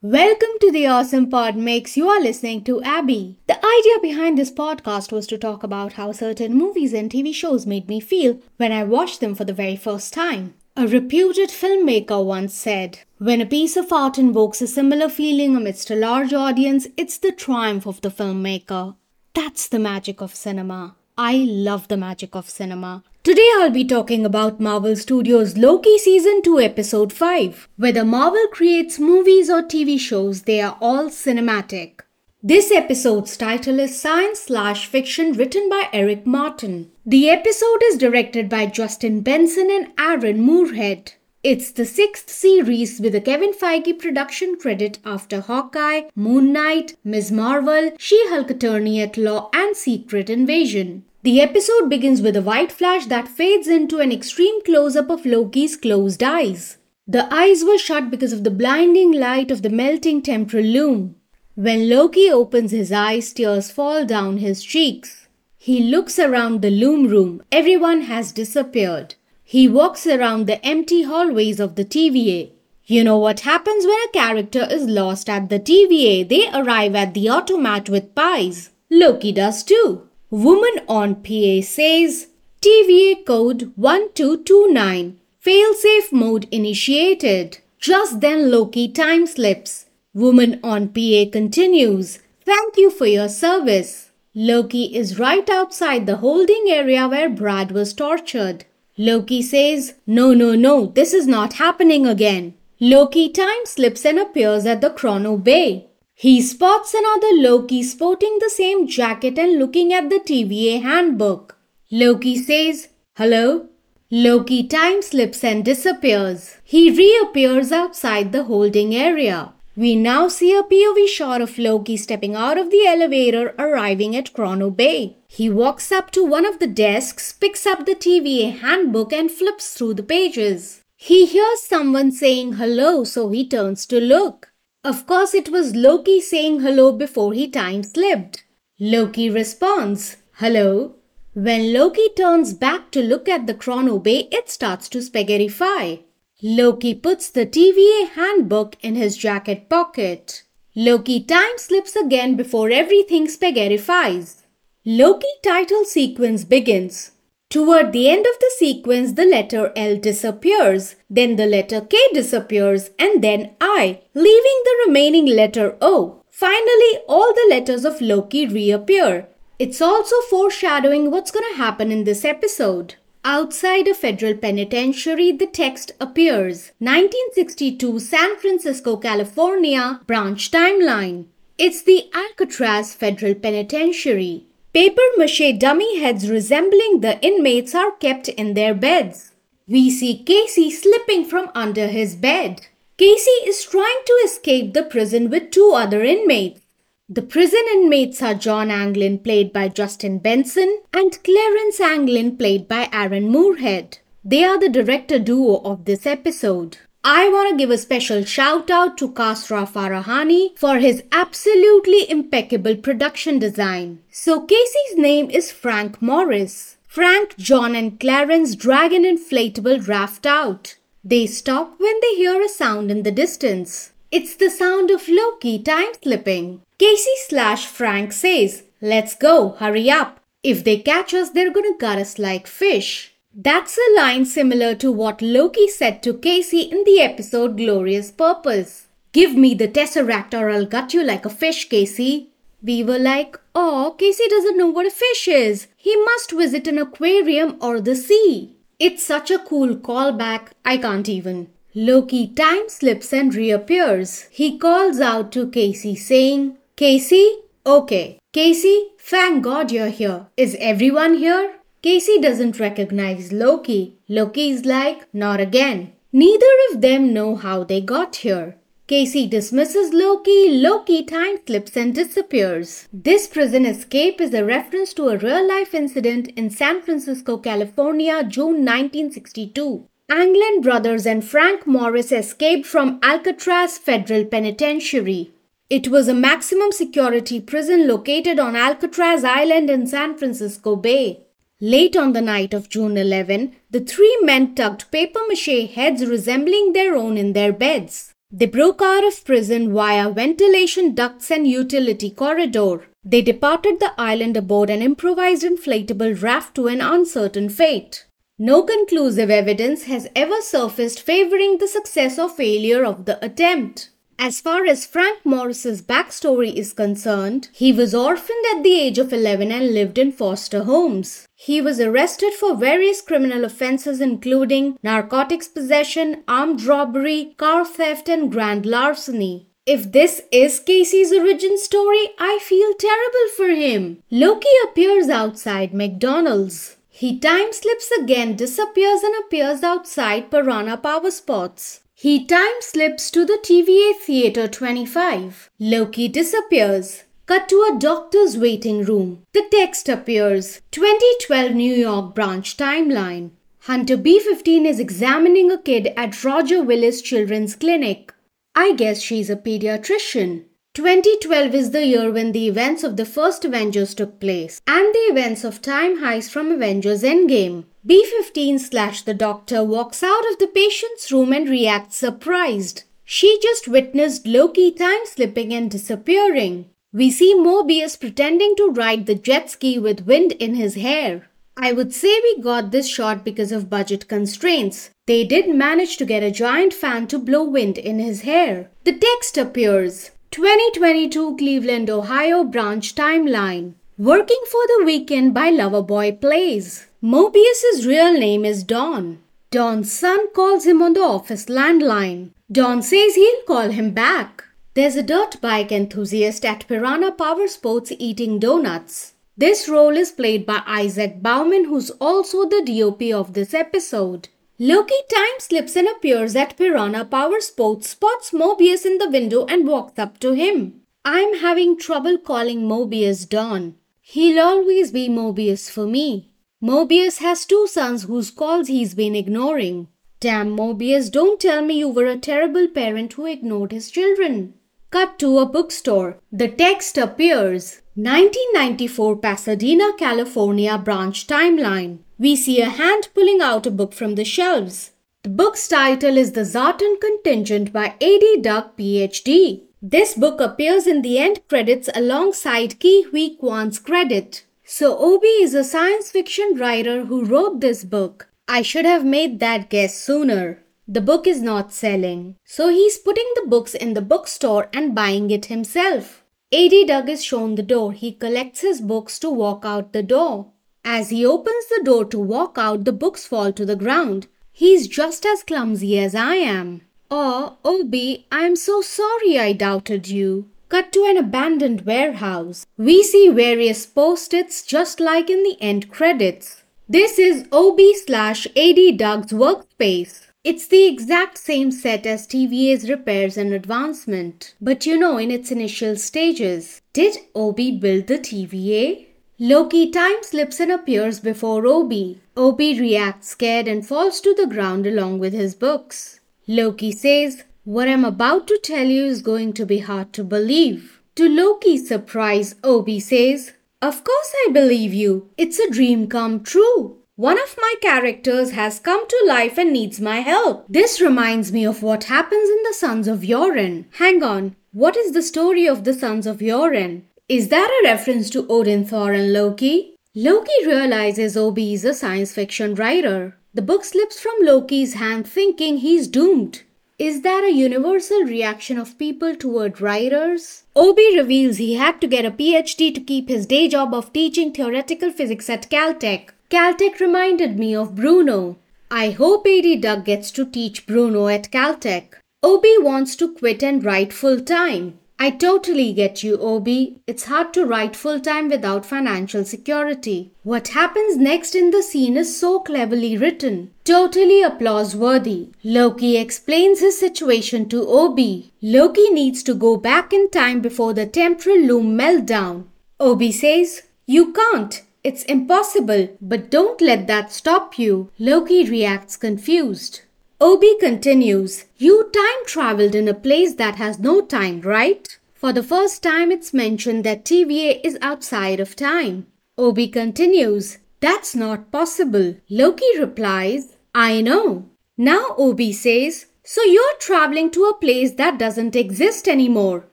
Welcome to the Awesome Pod Mix. You are listening to Abby. The idea behind this podcast was to talk about how certain movies and TV shows made me feel when I watched them for the very first time. A reputed filmmaker once said, When a piece of art invokes a similar feeling amidst a large audience, it's the triumph of the filmmaker. That's the magic of cinema. I love the magic of cinema. Today I'll be talking about Marvel Studios' Loki Season 2 Episode 5. Whether Marvel creates movies or TV shows, they are all cinematic. This episode's title is Science Slash Fiction written by Eric Martin. The episode is directed by Justin Benson and Aaron Moorhead. It's the sixth series with a Kevin Feige production credit after Hawkeye, Moon Knight, Ms. Marvel, She Hulk Attorney at Law, and Secret Invasion. The episode begins with a white flash that fades into an extreme close up of Loki's closed eyes. The eyes were shut because of the blinding light of the melting temporal loom. When Loki opens his eyes, tears fall down his cheeks. He looks around the loom room. Everyone has disappeared. He walks around the empty hallways of the TVA. You know what happens when a character is lost at the TVA? They arrive at the automat with pies. Loki does too. Woman on PA says TVA code 1229. Failsafe mode initiated. Just then Loki time slips. Woman on PA continues. Thank you for your service. Loki is right outside the holding area where Brad was tortured. Loki says, No, no, no, this is not happening again. Loki time slips and appears at the Chrono Bay. He spots another Loki sporting the same jacket and looking at the TVA handbook. Loki says, Hello? Loki time slips and disappears. He reappears outside the holding area. We now see a POV shot of Loki stepping out of the elevator arriving at Chrono Bay. He walks up to one of the desks, picks up the TVA handbook and flips through the pages. He hears someone saying hello, so he turns to look. Of course, it was Loki saying hello before he time slipped. Loki responds, Hello. When Loki turns back to look at the Chrono Bay, it starts to spaghettify. Loki puts the TVA handbook in his jacket pocket. Loki time slips again before everything spaghettifies. Loki title sequence begins. Toward the end of the sequence, the letter L disappears, then the letter K disappears, and then I, leaving the remaining letter O. Finally, all the letters of Loki reappear. It's also foreshadowing what's going to happen in this episode. Outside a federal penitentiary, the text appears 1962 San Francisco, California, branch timeline. It's the Alcatraz Federal Penitentiary. Paper mache dummy heads resembling the inmates are kept in their beds. We see Casey slipping from under his bed. Casey is trying to escape the prison with two other inmates. The prison inmates are John Anglin, played by Justin Benson, and Clarence Anglin, played by Aaron Moorhead. They are the director duo of this episode. I want to give a special shout out to Kasra Farahani for his absolutely impeccable production design. So Casey's name is Frank Morris. Frank, John and Clarence drag an inflatable raft out. They stop when they hear a sound in the distance. It's the sound of Loki time slipping. Casey slash Frank says, Let's go, hurry up. If they catch us, they're gonna gut us like fish. That's a line similar to what Loki said to Casey in the episode Glorious Purpose. Give me the Tesseract or I'll gut you like a fish, Casey. We were like, oh, Casey doesn't know what a fish is. He must visit an aquarium or the sea. It's such a cool callback, I can't even. Loki time slips and reappears. He calls out to Casey saying, Casey? Okay. Casey, thank God you're here. Is everyone here? Casey doesn't recognize Loki. Loki's like, not again. Neither of them know how they got here. Casey dismisses Loki, Loki time slips and disappears. This prison escape is a reference to a real life incident in San Francisco, California, June 1962. Anglin brothers and Frank Morris escaped from Alcatraz Federal Penitentiary. It was a maximum security prison located on Alcatraz Island in San Francisco Bay. Late on the night of June 11, the three men tucked paper mache heads resembling their own in their beds. They broke out of prison via ventilation ducts and utility corridor. They departed the island aboard an improvised inflatable raft to an uncertain fate. No conclusive evidence has ever surfaced favoring the success or failure of the attempt. As far as Frank Morris's backstory is concerned, he was orphaned at the age of 11 and lived in foster homes. He was arrested for various criminal offenses including narcotics possession, armed robbery, car theft, and grand larceny. If this is Casey's origin story, I feel terrible for him. Loki appears outside McDonald's. He time slips again, disappears, and appears outside Piranha Power Sports. He time slips to the TVA Theatre 25. Loki disappears. Cut to a doctor's waiting room. The text appears 2012 New York branch timeline. Hunter B15 is examining a kid at Roger Willis Children's Clinic. I guess she's a pediatrician. 2012 is the year when the events of the first Avengers took place and the events of Time Heist from Avengers Endgame. B15 slash the doctor walks out of the patient's room and reacts surprised. She just witnessed Loki time slipping and disappearing. We see Mobius pretending to ride the jet ski with wind in his hair. I would say we got this shot because of budget constraints. They did manage to get a giant fan to blow wind in his hair. The text appears 2022 Cleveland, Ohio branch timeline. Working for the Weekend by Loverboy Plays. Mobius's real name is Don. Don's son calls him on the office landline. Don says he'll call him back. There's a dirt bike enthusiast at Piranha Power Sports eating donuts. This role is played by Isaac Bauman, who's also the DOP of this episode. Loki time slips and appears at Piranha Power Sports, spots Mobius in the window, and walks up to him. I'm having trouble calling Mobius Don. He'll always be Mobius for me. Mobius has two sons whose calls he's been ignoring. Damn, Mobius, don't tell me you were a terrible parent who ignored his children. Cut to a bookstore. The text appears 1994 Pasadena, California branch timeline. We see a hand pulling out a book from the shelves. The book's title is The Zartan Contingent by A.D. Doug, PhD. This book appears in the end credits alongside Ke Huy Quan's credit. So Obi is a science fiction writer who wrote this book. I should have made that guess sooner. The book is not selling. So he's putting the books in the bookstore and buying it himself. A.D. Doug is shown the door. He collects his books to walk out the door. As he opens the door to walk out, the books fall to the ground. He's just as clumsy as I am. Oh, Obi, I'm so sorry I doubted you. Cut to an abandoned warehouse. We see various post-its just like in the end credits. This is OB slash AD Doug's workspace. It's the exact same set as TVA's repairs and advancement, but you know in its initial stages. Did Obi build the TVA? Loki time slips and appears before Obi. Obi reacts scared and falls to the ground along with his books. Loki says, What I'm about to tell you is going to be hard to believe. To Loki's surprise, Obi says, Of course I believe you. It's a dream come true. One of my characters has come to life and needs my help. This reminds me of what happens in The Sons of Yoren. Hang on, what is the story of The Sons of Yoren? Is that a reference to Odin, Thor, and Loki? Loki realizes Obi is a science fiction writer. The book slips from Loki's hand, thinking he's doomed. Is that a universal reaction of people toward writers? Obi reveals he had to get a PhD to keep his day job of teaching theoretical physics at Caltech. Caltech reminded me of Bruno. I hope AD Doug gets to teach Bruno at Caltech. Obi wants to quit and write full time. I totally get you, Obi. It's hard to write full time without financial security. What happens next in the scene is so cleverly written. Totally applause worthy. Loki explains his situation to Obi. Loki needs to go back in time before the temporal loom meltdown. Obi says, You can't. It's impossible, but don't let that stop you. Loki reacts confused. Obi continues, You time traveled in a place that has no time, right? For the first time, it's mentioned that TVA is outside of time. Obi continues, That's not possible. Loki replies, I know. Now Obi says, So you're traveling to a place that doesn't exist anymore.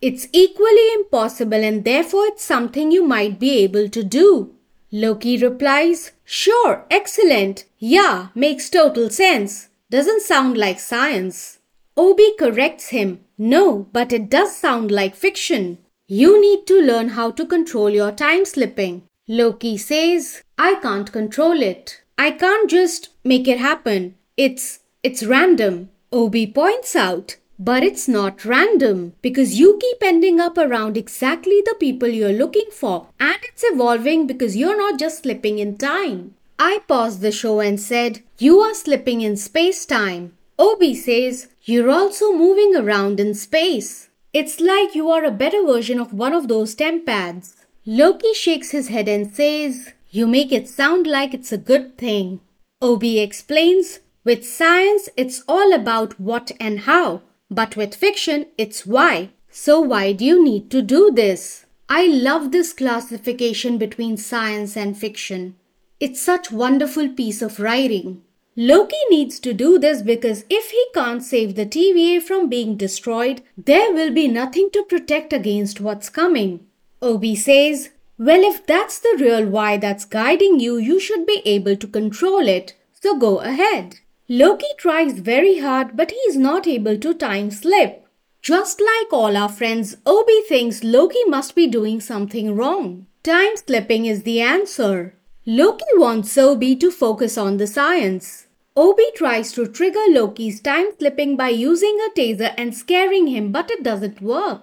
It's equally impossible and therefore it's something you might be able to do. Loki replies, Sure, excellent. Yeah, makes total sense. Doesn't sound like science. Obi corrects him, No, but it does sound like fiction. You need to learn how to control your time slipping. Loki says, I can't control it. I can't just make it happen. It's it's random. Obi points out, but it's not random because you keep ending up around exactly the people you're looking for and it's evolving because you're not just slipping in time. I paused the show and said, You are slipping in space time. Obi says, You're also moving around in space. It's like you are a better version of one of those tempads. Loki shakes his head and says, You make it sound like it's a good thing. Obi explains, With science, it's all about what and how, but with fiction, it's why. So, why do you need to do this? I love this classification between science and fiction. It's such wonderful piece of writing. Loki needs to do this because if he can't save the TVA from being destroyed, there will be nothing to protect against what's coming. Obi says, Well, if that's the real why that's guiding you, you should be able to control it. So go ahead. Loki tries very hard, but he is not able to time slip. Just like all our friends, Obi thinks Loki must be doing something wrong. Time slipping is the answer. Loki wants Obi to focus on the science. Obi tries to trigger Loki's time slipping by using a taser and scaring him, but it doesn't work.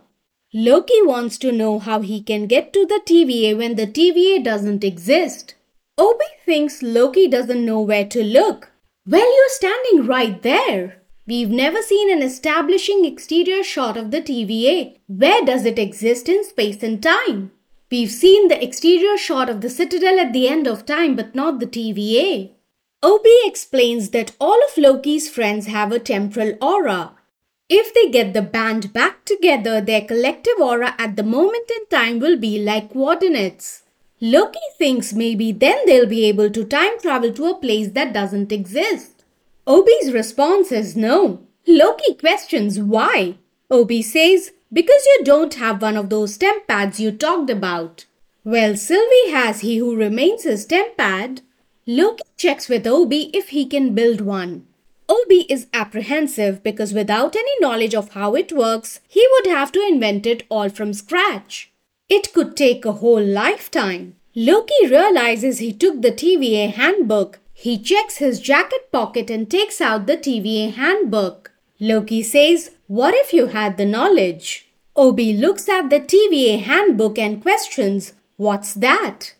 Loki wants to know how he can get to the TVA when the TVA doesn't exist. Obi thinks Loki doesn't know where to look. Well, you're standing right there. We've never seen an establishing exterior shot of the TVA. Where does it exist in space and time? We've seen the exterior shot of the Citadel at the end of time, but not the TVA. Obi explains that all of Loki's friends have a temporal aura. If they get the band back together, their collective aura at the moment in time will be like coordinates. Loki thinks maybe then they'll be able to time travel to a place that doesn't exist. Obi's response is no. Loki questions why. Obi says because you don't have one of those tempads you talked about. Well, Sylvie has He Who Remains his temp pad. Loki checks with Obi if he can build one. Obi is apprehensive because without any knowledge of how it works, he would have to invent it all from scratch. It could take a whole lifetime. Loki realizes he took the TVA handbook. He checks his jacket pocket and takes out the TVA handbook. Loki says, What if you had the knowledge? Obi looks at the TVA handbook and questions, What's that?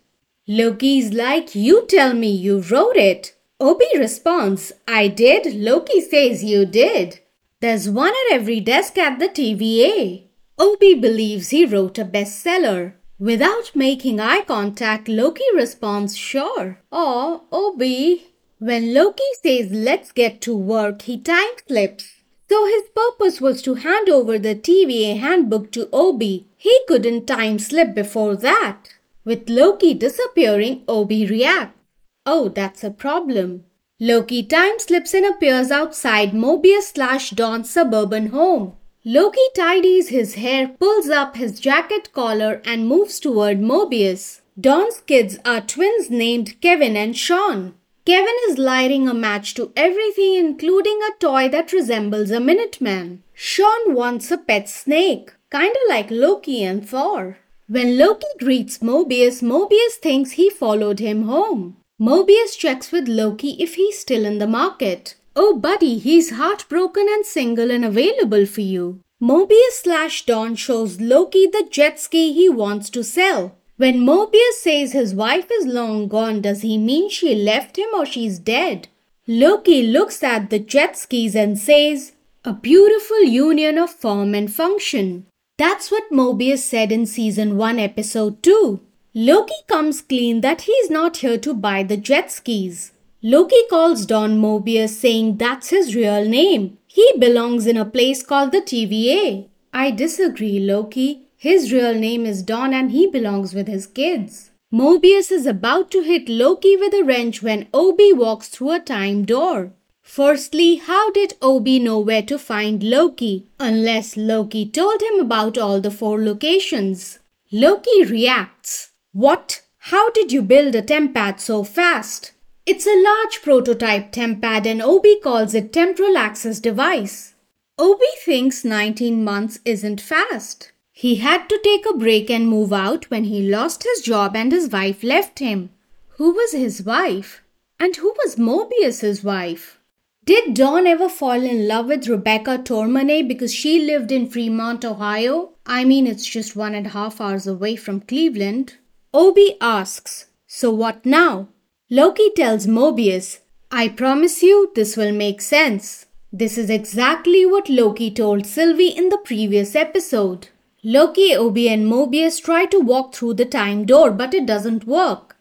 Loki's like, You tell me you wrote it. Obi responds, I did. Loki says you did. There's one at every desk at the TVA. Obi believes he wrote a bestseller. Without making eye contact, Loki responds, Sure. Or, Obi. When Loki says, Let's get to work, he time slips. So his purpose was to hand over the TVA handbook to Obi. He couldn't time slip before that. With Loki disappearing, Obi reacts. Oh, that's a problem. Loki time slips and appears outside Mobius slash Don's suburban home. Loki tidies his hair, pulls up his jacket collar, and moves toward Mobius. Don's kids are twins named Kevin and Sean. Kevin is lighting a match to everything, including a toy that resembles a Minuteman. Sean wants a pet snake, kinda like Loki and Thor. When Loki greets Mobius, Mobius thinks he followed him home. Mobius checks with Loki if he's still in the market. Oh, buddy, he's heartbroken and single and available for you. Mobius slash Don shows Loki the jet ski he wants to sell. When Mobius says his wife is long gone, does he mean she left him or she's dead? Loki looks at the jet skis and says, A beautiful union of form and function. That's what Mobius said in season 1, episode 2. Loki comes clean that he's not here to buy the jet skis. Loki calls Don Mobius saying that's his real name. He belongs in a place called the TVA. I disagree, Loki. His real name is Don and he belongs with his kids. Mobius is about to hit Loki with a wrench when Obi walks through a time door. Firstly, how did Obi know where to find Loki unless Loki told him about all the four locations? Loki reacts. What? How did you build a tempad so fast? It's a large prototype tempad and Obi calls it temporal access device. Obi thinks 19 months isn't fast. He had to take a break and move out when he lost his job and his wife left him. Who was his wife? And who was Mobius's wife? Did Don ever fall in love with Rebecca Tormonay because she lived in Fremont, Ohio? I mean, it's just one and a half hours away from Cleveland. Obi asks, So what now? Loki tells Mobius, I promise you this will make sense. This is exactly what Loki told Sylvie in the previous episode. Loki, Obi, and Mobius try to walk through the time door, but it doesn't work.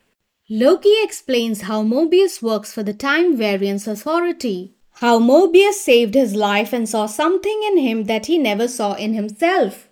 Loki explains how Mobius works for the Time Variance Authority, how Mobius saved his life and saw something in him that he never saw in himself.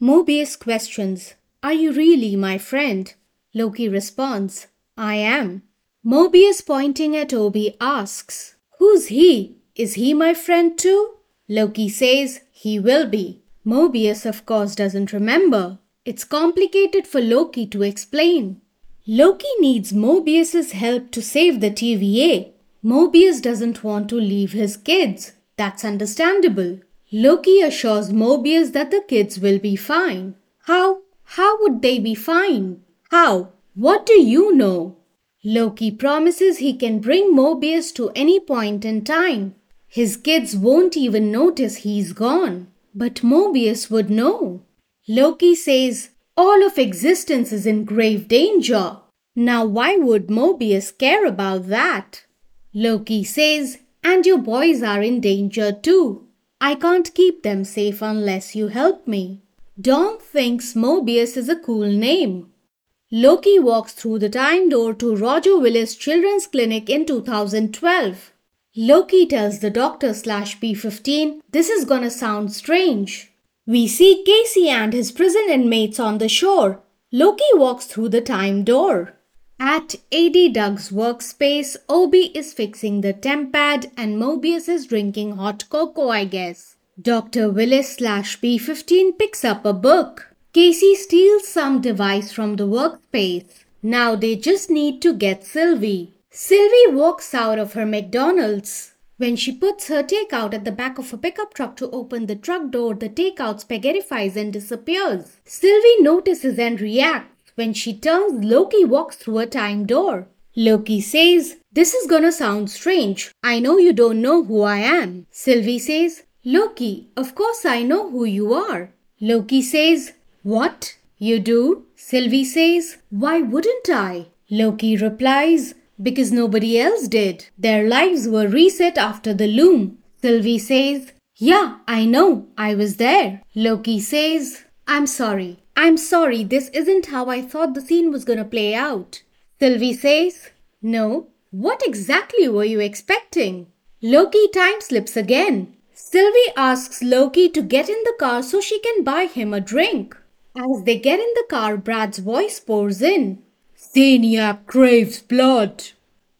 Mobius questions, Are you really my friend? Loki responds, I am. Mobius, pointing at Obi, asks, Who's he? Is he my friend too? Loki says he will be. Mobius, of course, doesn't remember. It's complicated for Loki to explain. Loki needs Mobius's help to save the TVA. Mobius doesn't want to leave his kids. That's understandable. Loki assures Mobius that the kids will be fine. How? How would they be fine? How? What do you know? Loki promises he can bring Mobius to any point in time. His kids won't even notice he's gone. But Mobius would know. Loki says all of existence is in grave danger. Now, why would Mobius care about that? Loki says, and your boys are in danger too. I can't keep them safe unless you help me. Don thinks Mobius is a cool name. Loki walks through the time door to Roger Willis Children's Clinic in 2012. Loki tells the doctor slash B15 this is gonna sound strange. We see Casey and his prison inmates on the shore. Loki walks through the time door. At AD Doug's workspace, Obi is fixing the tempad and Mobius is drinking hot cocoa, I guess. Dr. Willis slash B15 picks up a book. Casey steals some device from the workspace. Now they just need to get Sylvie. Sylvie walks out of her McDonald's. When she puts her takeout at the back of a pickup truck to open the truck door, the takeout spaghettifies and disappears. Sylvie notices and reacts. When she turns, Loki walks through a time door. Loki says, This is gonna sound strange. I know you don't know who I am. Sylvie says, Loki, of course I know who you are. Loki says, what? You do? Sylvie says, Why wouldn't I? Loki replies, Because nobody else did. Their lives were reset after the loom. Sylvie says, Yeah, I know. I was there. Loki says, I'm sorry. I'm sorry. This isn't how I thought the scene was gonna play out. Sylvie says, No. What exactly were you expecting? Loki time slips again. Sylvie asks Loki to get in the car so she can buy him a drink. As they get in the car, Brad's voice pours in. Zaniac craves blood.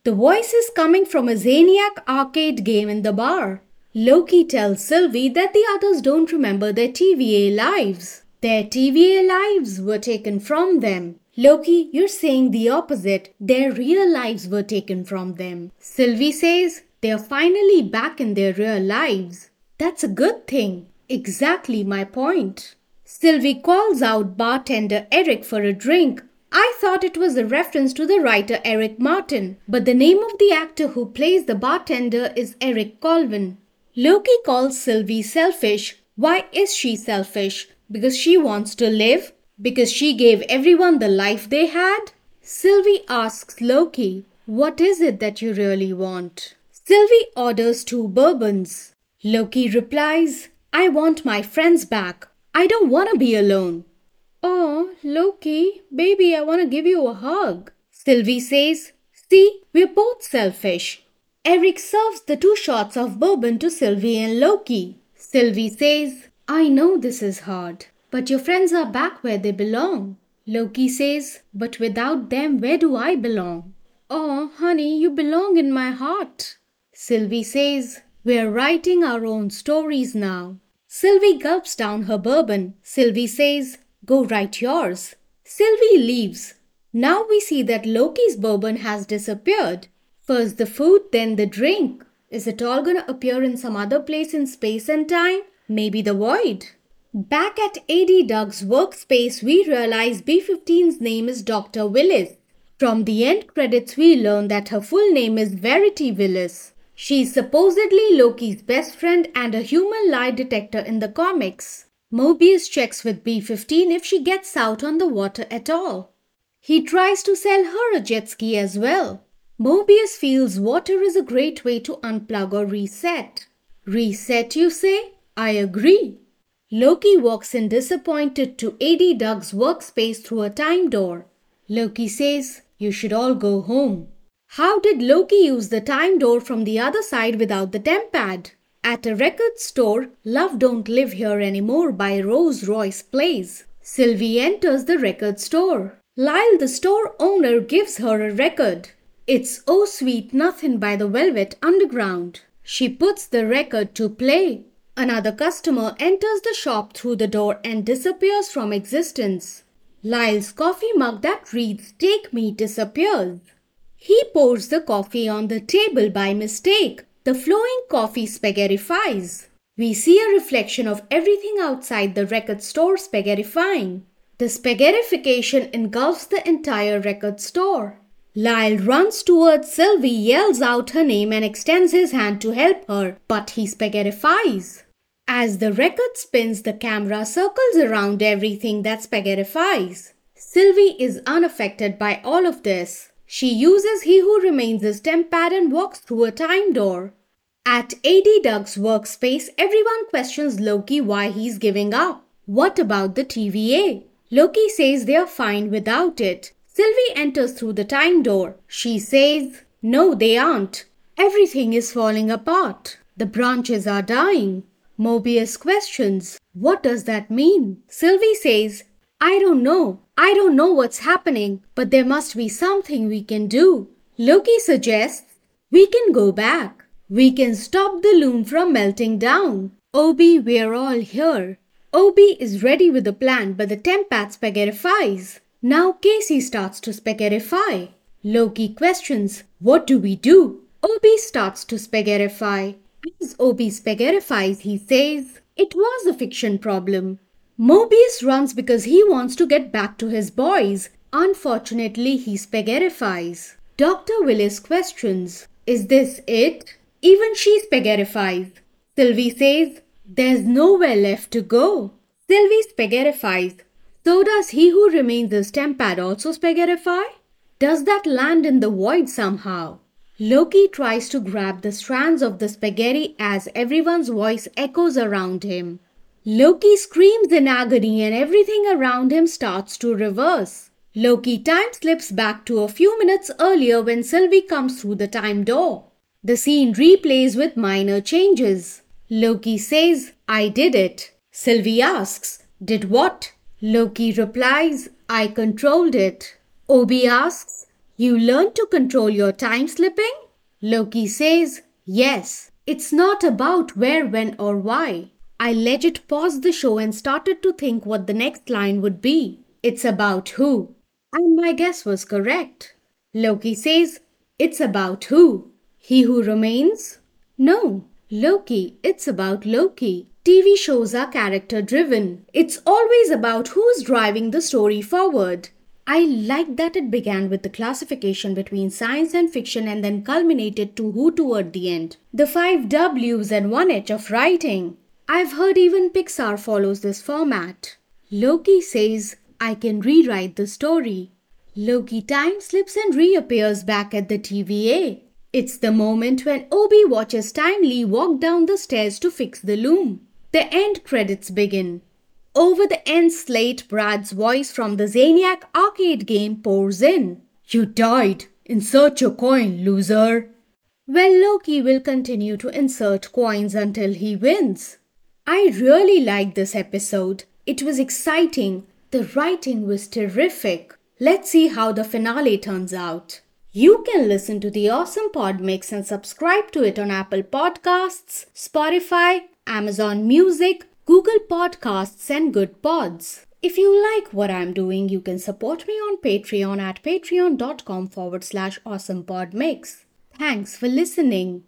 The voice is coming from a Zaniac arcade game in the bar. Loki tells Sylvie that the others don't remember their TVA lives. Their TVA lives were taken from them. Loki, you're saying the opposite. Their real lives were taken from them. Sylvie says they're finally back in their real lives. That's a good thing. Exactly my point. Sylvie calls out bartender Eric for a drink. I thought it was a reference to the writer Eric Martin, but the name of the actor who plays the bartender is Eric Colvin. Loki calls Sylvie selfish. Why is she selfish? Because she wants to live? Because she gave everyone the life they had? Sylvie asks Loki, What is it that you really want? Sylvie orders two bourbons. Loki replies, I want my friends back. I don't want to be alone. Oh, Loki, baby, I want to give you a hug. Sylvie says, See, we're both selfish. Eric serves the two shots of bourbon to Sylvie and Loki. Sylvie says, I know this is hard, but your friends are back where they belong. Loki says, But without them, where do I belong? Oh, honey, you belong in my heart. Sylvie says, We're writing our own stories now. Sylvie gulps down her bourbon. Sylvie says, Go write yours. Sylvie leaves. Now we see that Loki's bourbon has disappeared. First the food, then the drink. Is it all gonna appear in some other place in space and time? Maybe the void. Back at AD Doug's workspace, we realize B15's name is Dr. Willis. From the end credits, we learn that her full name is Verity Willis. She's supposedly Loki's best friend and a human lie detector in the comics. Mobius checks with B15 if she gets out on the water at all. He tries to sell her a jet ski as well. Mobius feels water is a great way to unplug or reset. Reset, you say? I agree. Loki walks in disappointed to AD Doug's workspace through a time door. Loki says, You should all go home. How did Loki use the time door from the other side without the tempad? At a record store, Love Don't Live Here Anymore by Rose Royce plays. Sylvie enters the record store. Lyle, the store owner, gives her a record. It's Oh Sweet Nothing by the Velvet Underground. She puts the record to play. Another customer enters the shop through the door and disappears from existence. Lyle's coffee mug that reads Take Me disappears. He pours the coffee on the table by mistake. The flowing coffee spaghettifies. We see a reflection of everything outside the record store spaghettifying. The spaghettification engulfs the entire record store. Lyle runs towards Sylvie, yells out her name, and extends his hand to help her, but he spaghettifies. As the record spins, the camera circles around everything that spaghettifies. Sylvie is unaffected by all of this. She uses He Who Remains as tempad and walks through a time door. At AD Doug's workspace, everyone questions Loki why he's giving up. What about the TVA? Loki says they're fine without it. Sylvie enters through the time door. She says, No, they aren't. Everything is falling apart. The branches are dying. Mobius questions, What does that mean? Sylvie says, I don't know. I don't know what's happening, but there must be something we can do. Loki suggests, We can go back. We can stop the loom from melting down. Obi, we're all here. Obi is ready with a plan, but the Tempad spaghettifies. Now Casey starts to spaghettify. Loki questions, What do we do? Obi starts to spaghettify. As Obi spaghettifies, he says, It was a fiction problem. Mobius runs because he wants to get back to his boys. Unfortunately, he spaghettifies. Dr. Willis questions, Is this it? Even she spaghettifies. Sylvie says, There's nowhere left to go. Sylvie spaghettifies. So does he who remains as tempad also spaghettify? Does that land in the void somehow? Loki tries to grab the strands of the spaghetti as everyone's voice echoes around him. Loki screams in agony and everything around him starts to reverse. Loki time slips back to a few minutes earlier when Sylvie comes through the time door. The scene replays with minor changes. Loki says, I did it. Sylvie asks, Did what? Loki replies, I controlled it. Obi asks, you learned to control your time slipping? Loki says, Yes. It's not about where, when, or why. I legit paused the show and started to think what the next line would be. It's about who. And my guess was correct. Loki says, It's about who? He who remains? No. Loki, it's about Loki. TV shows are character driven. It's always about who's driving the story forward. I like that it began with the classification between science and fiction and then culminated to who toward the end. The five W's and one H of writing. I've heard even Pixar follows this format. Loki says, I can rewrite the story. Loki time slips and reappears back at the TVA. It's the moment when Obi watches Timely walk down the stairs to fix the loom. The end credits begin. Over the end slate, Brad's voice from the Zaniac arcade game pours in. You died. Insert your coin, loser. Well, Loki will continue to insert coins until he wins. I really liked this episode. It was exciting. The writing was terrific. Let's see how the finale turns out. You can listen to the Awesome Pod Mix and subscribe to it on Apple Podcasts, Spotify, Amazon Music, Google Podcasts, and Goodpods. If you like what I'm doing, you can support me on Patreon at patreon.com forward slash awesomepodmix. Thanks for listening.